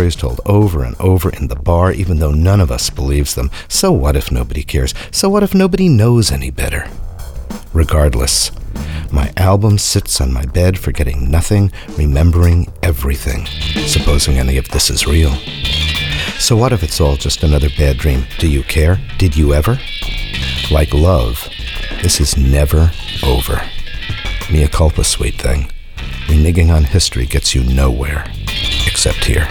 stories told over and over in the bar, even though none of us believes them. So what if nobody cares? So what if nobody knows any better? Regardless, my album sits on my bed, forgetting nothing, remembering everything, supposing any of this is real. So what if it's all just another bad dream? Do you care? Did you ever? Like love, this is never over. Mea culpa, sweet thing. Reneging on history gets you nowhere, except here.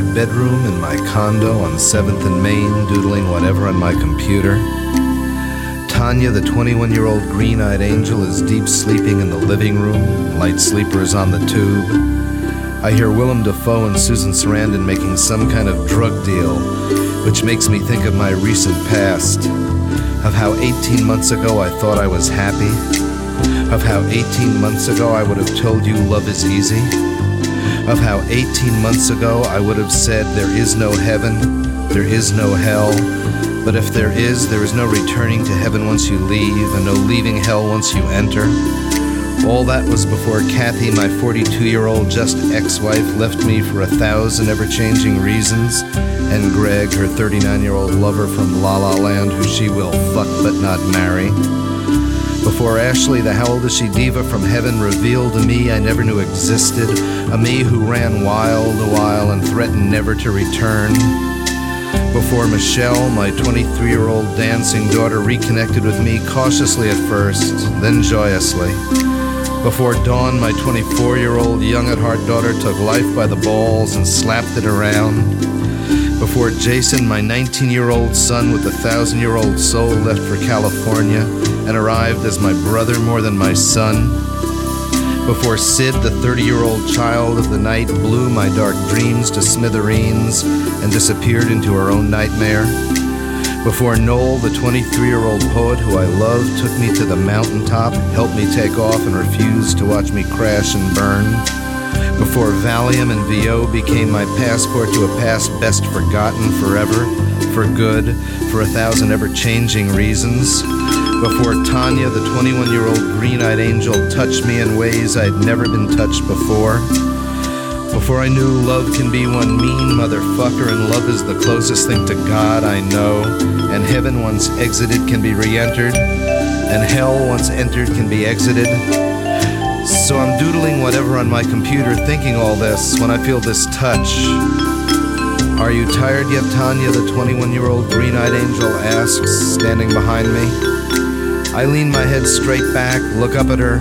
My bedroom in my condo on 7th and Main, doodling whatever on my computer. Tanya, the 21 year old green eyed angel, is deep sleeping in the living room. Light sleeper is on the tube. I hear Willem Dafoe and Susan Sarandon making some kind of drug deal, which makes me think of my recent past. Of how 18 months ago I thought I was happy. Of how 18 months ago I would have told you love is easy of how 18 months ago I would have said, There is no heaven, there is no hell. But if there is, there is no returning to heaven once you leave, and no leaving hell once you enter. All that was before Kathy, my 42 year old just ex wife, left me for a thousand ever changing reasons, and Greg, her 39 year old lover from La La Land, who she will fuck but not marry. Before Ashley, the how old is she diva from heaven, revealed to me I never knew existed, a me who ran wild a while and threatened never to return. Before Michelle, my 23 year old dancing daughter, reconnected with me cautiously at first, then joyously. Before Dawn, my 24 year old young at heart daughter took life by the balls and slapped it around. Before Jason, my 19 year old son with a thousand year old soul, left for California and arrived as my brother more than my son. Before Sid, the 30 year old child of the night, blew my dark dreams to smithereens and disappeared into her own nightmare. Before Noel, the 23 year old poet who I love, took me to the mountaintop, helped me take off, and refused to watch me crash and burn before Valium and VO became my passport to a past best forgotten forever, for good, for a thousand ever changing reasons. Before Tanya, the 21 year old green eyed angel, touched me in ways I'd never been touched before. Before I knew love can be one mean motherfucker, and love is the closest thing to God I know, and heaven once exited can be re entered, and hell once entered can be exited. So I'm doodling whatever on my computer, thinking all this when I feel this touch. Are you tired yet, Tanya? The 21 year old green eyed angel asks, standing behind me. I lean my head straight back, look up at her.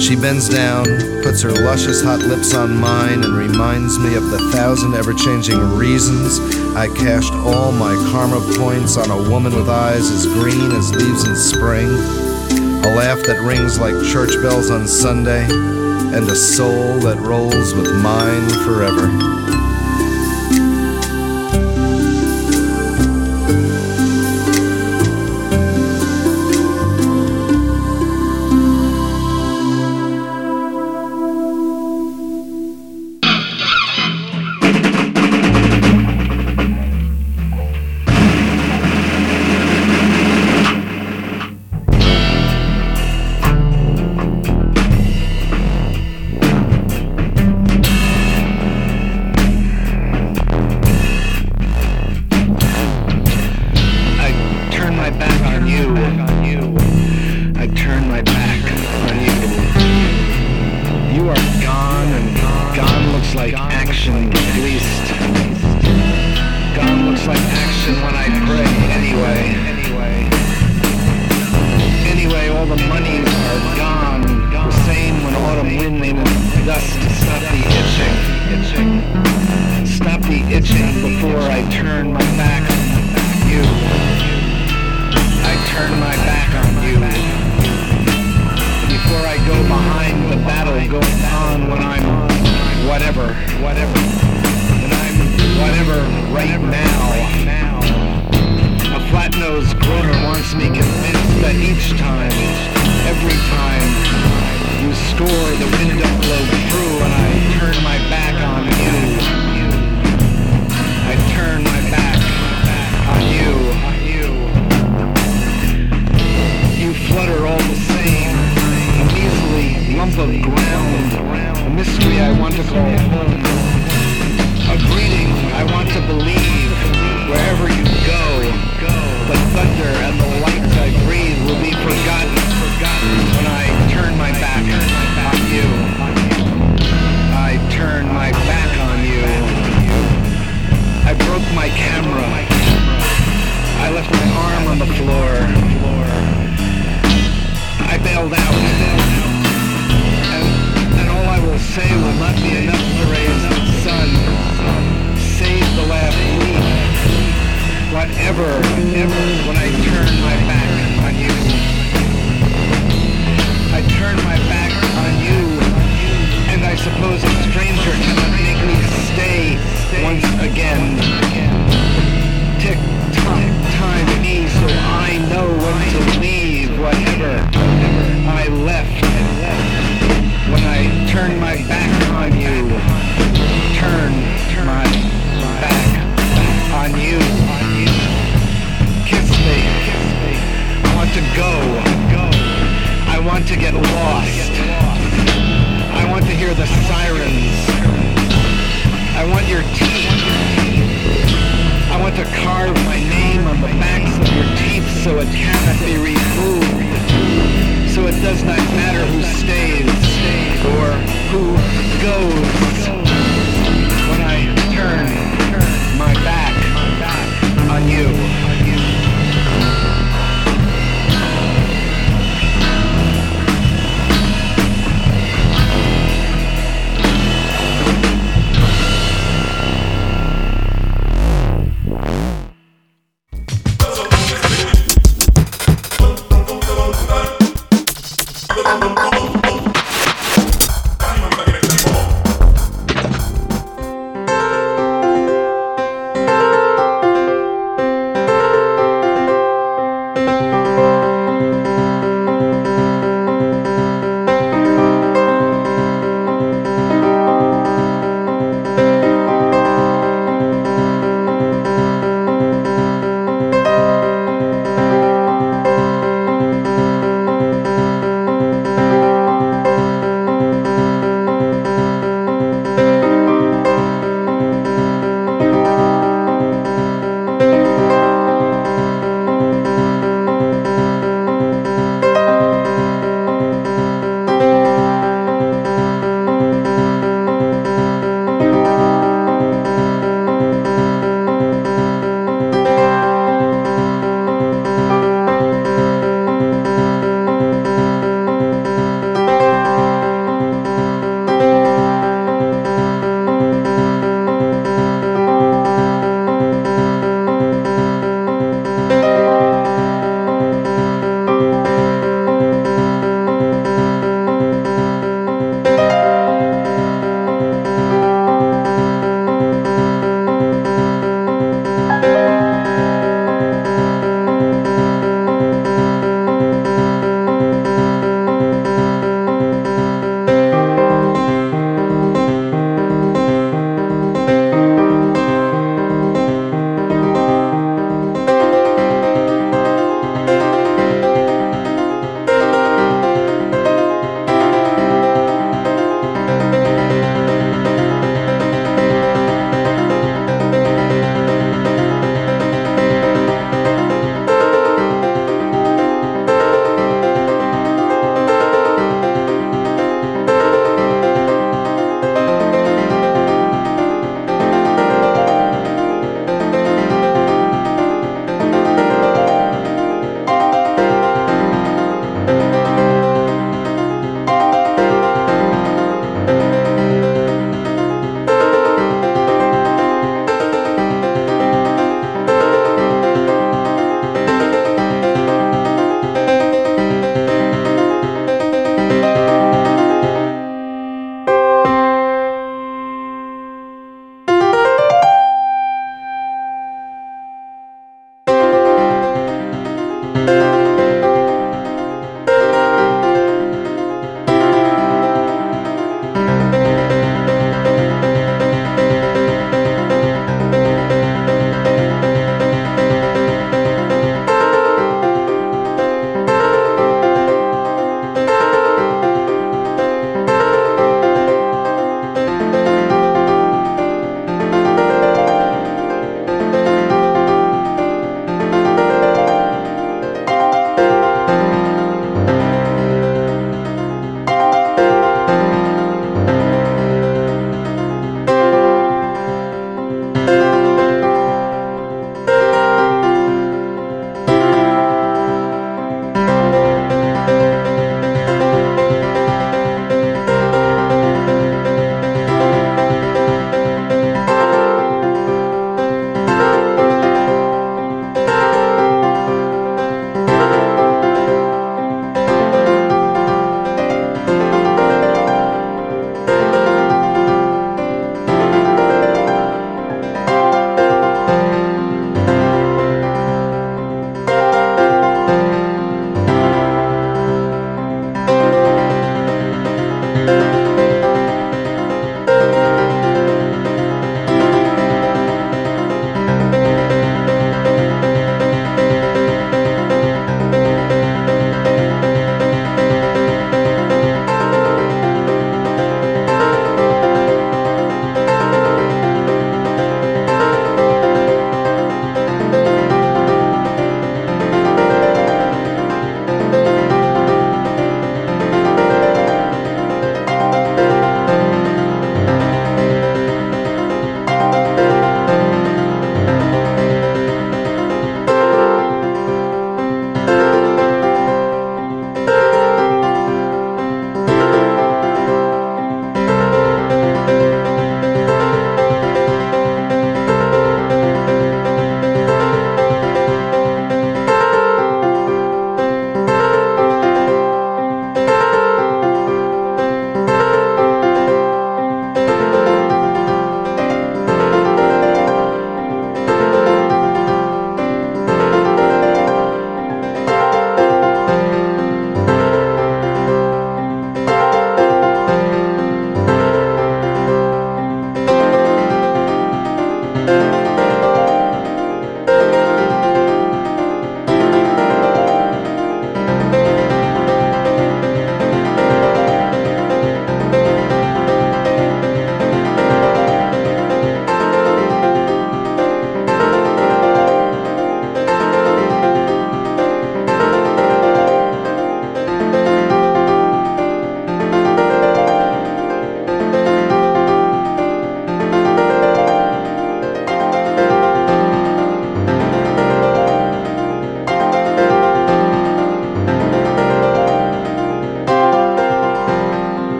She bends down, puts her luscious hot lips on mine, and reminds me of the thousand ever changing reasons I cashed all my karma points on a woman with eyes as green as leaves in spring a laugh that rings like church bells on Sunday, and a soul that rolls with mine forever.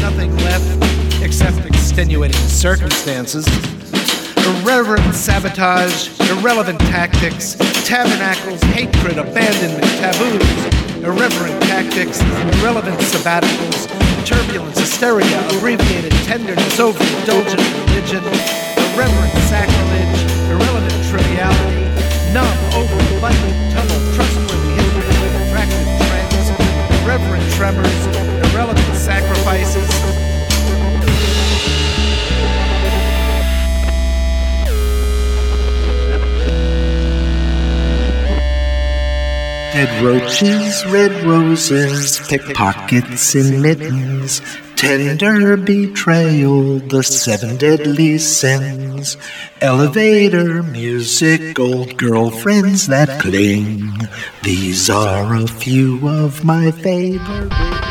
Nothing left except extenuating circumstances. Irreverent sabotage, irrelevant tactics, tabernacles, hatred, abandonment, taboos, irreverent tactics, irrelevant sabbaticals, turbulence, hysteria, abbreviated tenderness, overindulgent religion, irreverent sacrilege, irrelevant triviality, numb, overabundant, tunnel, trustworthy history, attractive trends, irreverent tremors, irrelevant sacrifices, Dead roaches, red roses, pickpockets in mittens, tender betrayal, the seven deadly sins, elevator music, old girlfriends that cling. These are a few of my favorite.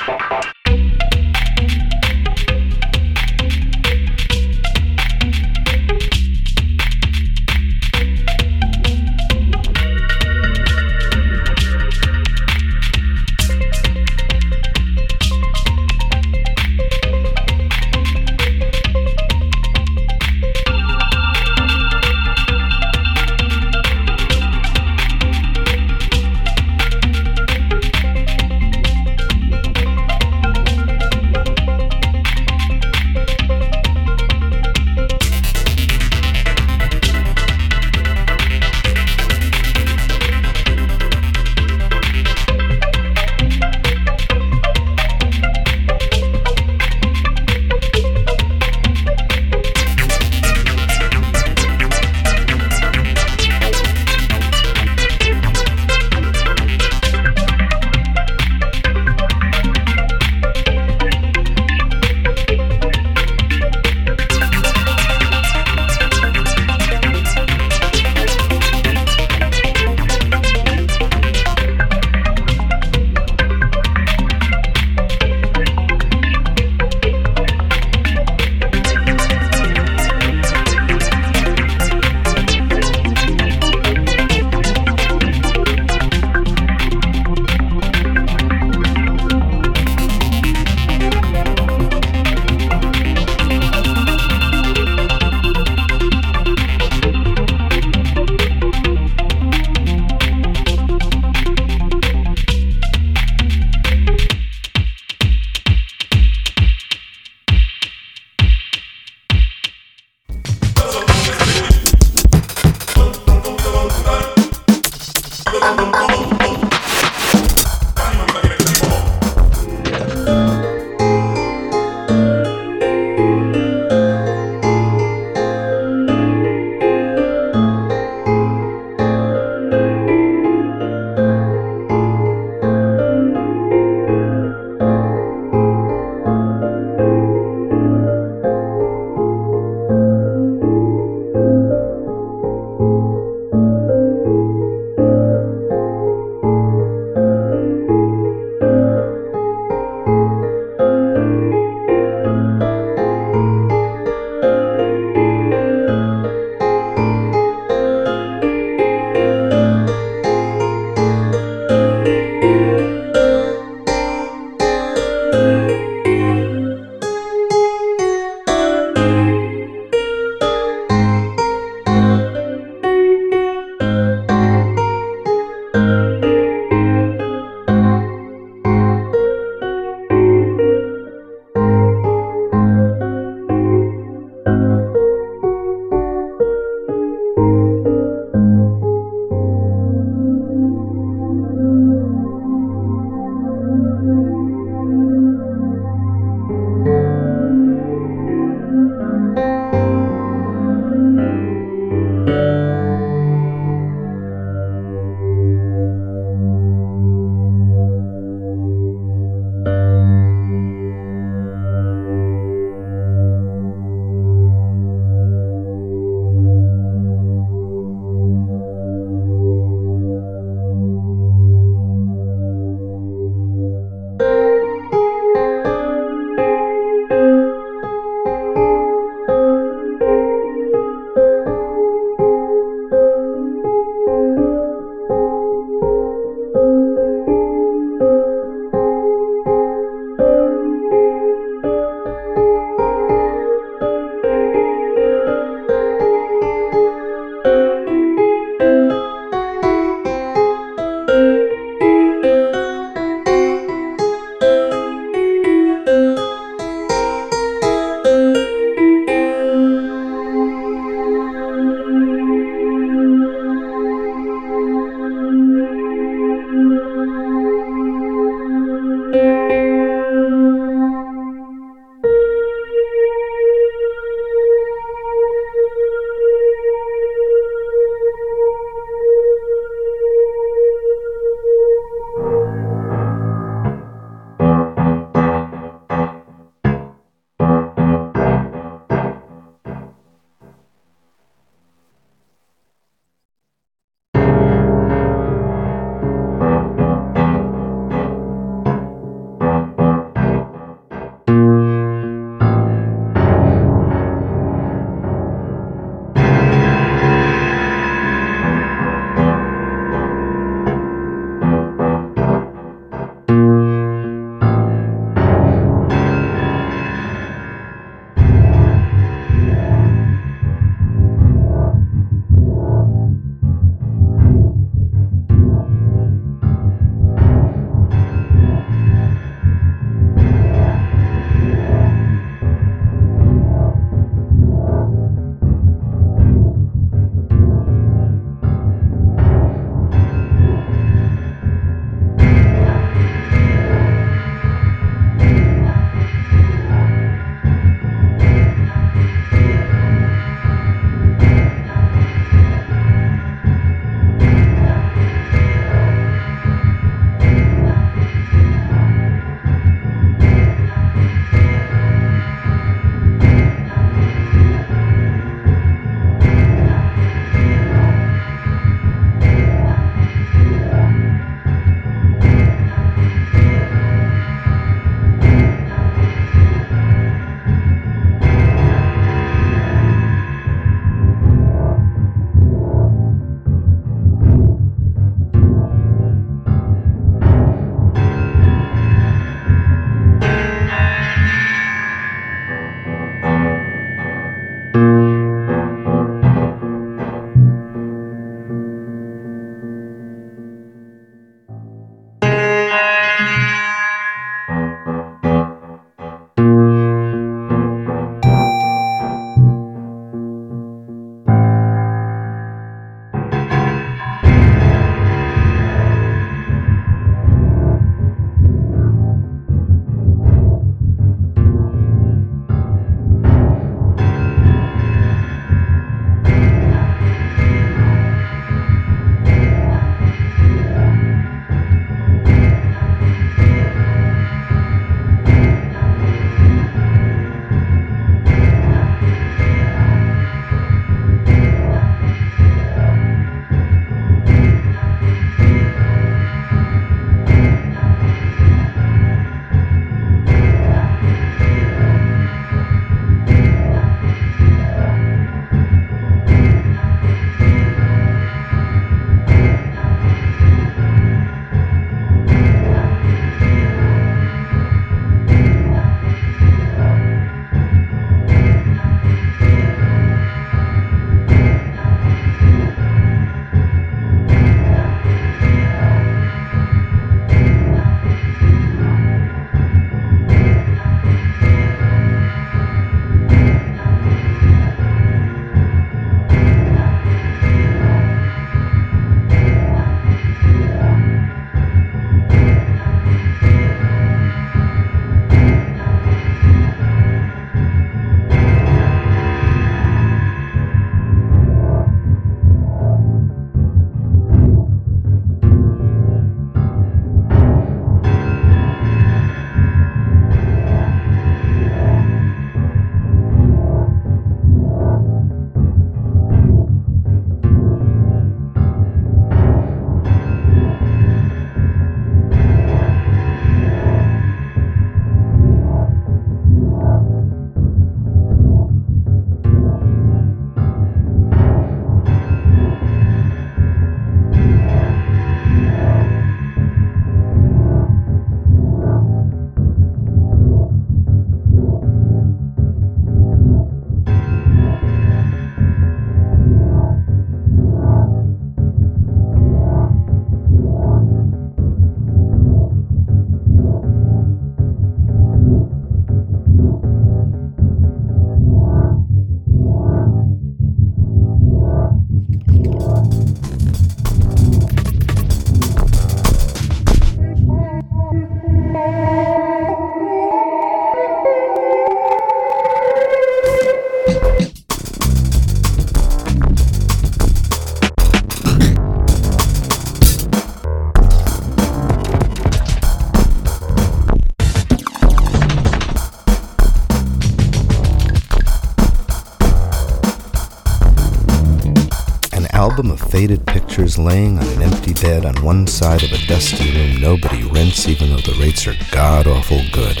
Laying on an empty bed on one side of a dusty room nobody rents even though the rates are god awful good.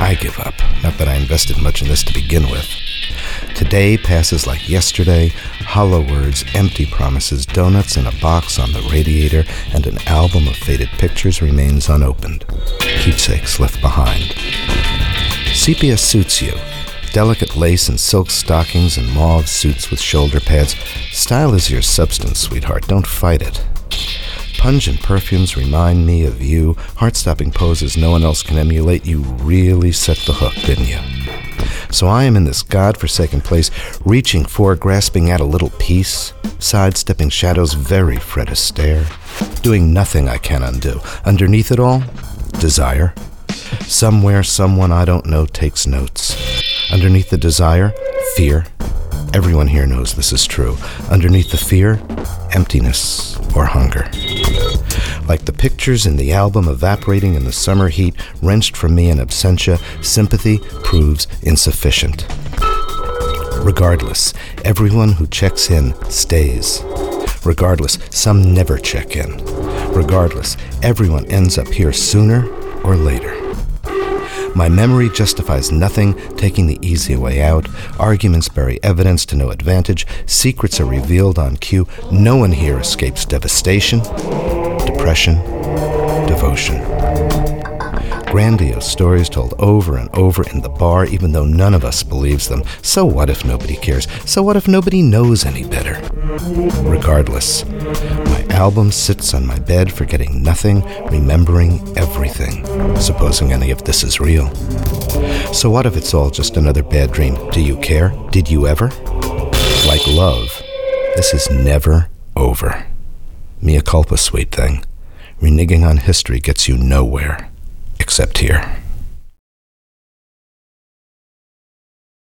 I give up. Not that I invested much in this to begin with. Today passes like yesterday, hollow words, empty promises, donuts in a box on the radiator, and an album of faded pictures remains unopened. Keepsakes left behind. Sepia suits you. Delicate lace and silk stockings and mauve suits with shoulder pads. Style is your substance, sweetheart. Don't fight it. Pungent perfumes remind me of you. Heart stopping poses no one else can emulate. You really set the hook, didn't you? So I am in this god-forsaken place, reaching for, grasping at a little peace, sidestepping shadows very Fred Astaire, doing nothing I can undo. Underneath it all, desire. Somewhere, someone I don't know takes notes. Underneath the desire, fear. Everyone here knows this is true. Underneath the fear, emptiness or hunger. Like the pictures in the album evaporating in the summer heat, wrenched from me in absentia, sympathy proves insufficient. Regardless, everyone who checks in stays. Regardless, some never check in. Regardless, everyone ends up here sooner or later. My memory justifies nothing, taking the easy way out. Arguments bury evidence to no advantage. Secrets are revealed on cue. No one here escapes devastation, depression, devotion. Grandiose stories told over and over in the bar, even though none of us believes them. So what if nobody cares? So what if nobody knows any better? Regardless, album sits on my bed, forgetting nothing, remembering everything, supposing any of this is real. So what if it's all just another bad dream? Do you care? Did you ever? Like love, this is never over. Mea culpa, sweet thing. Reneging on history gets you nowhere, except here.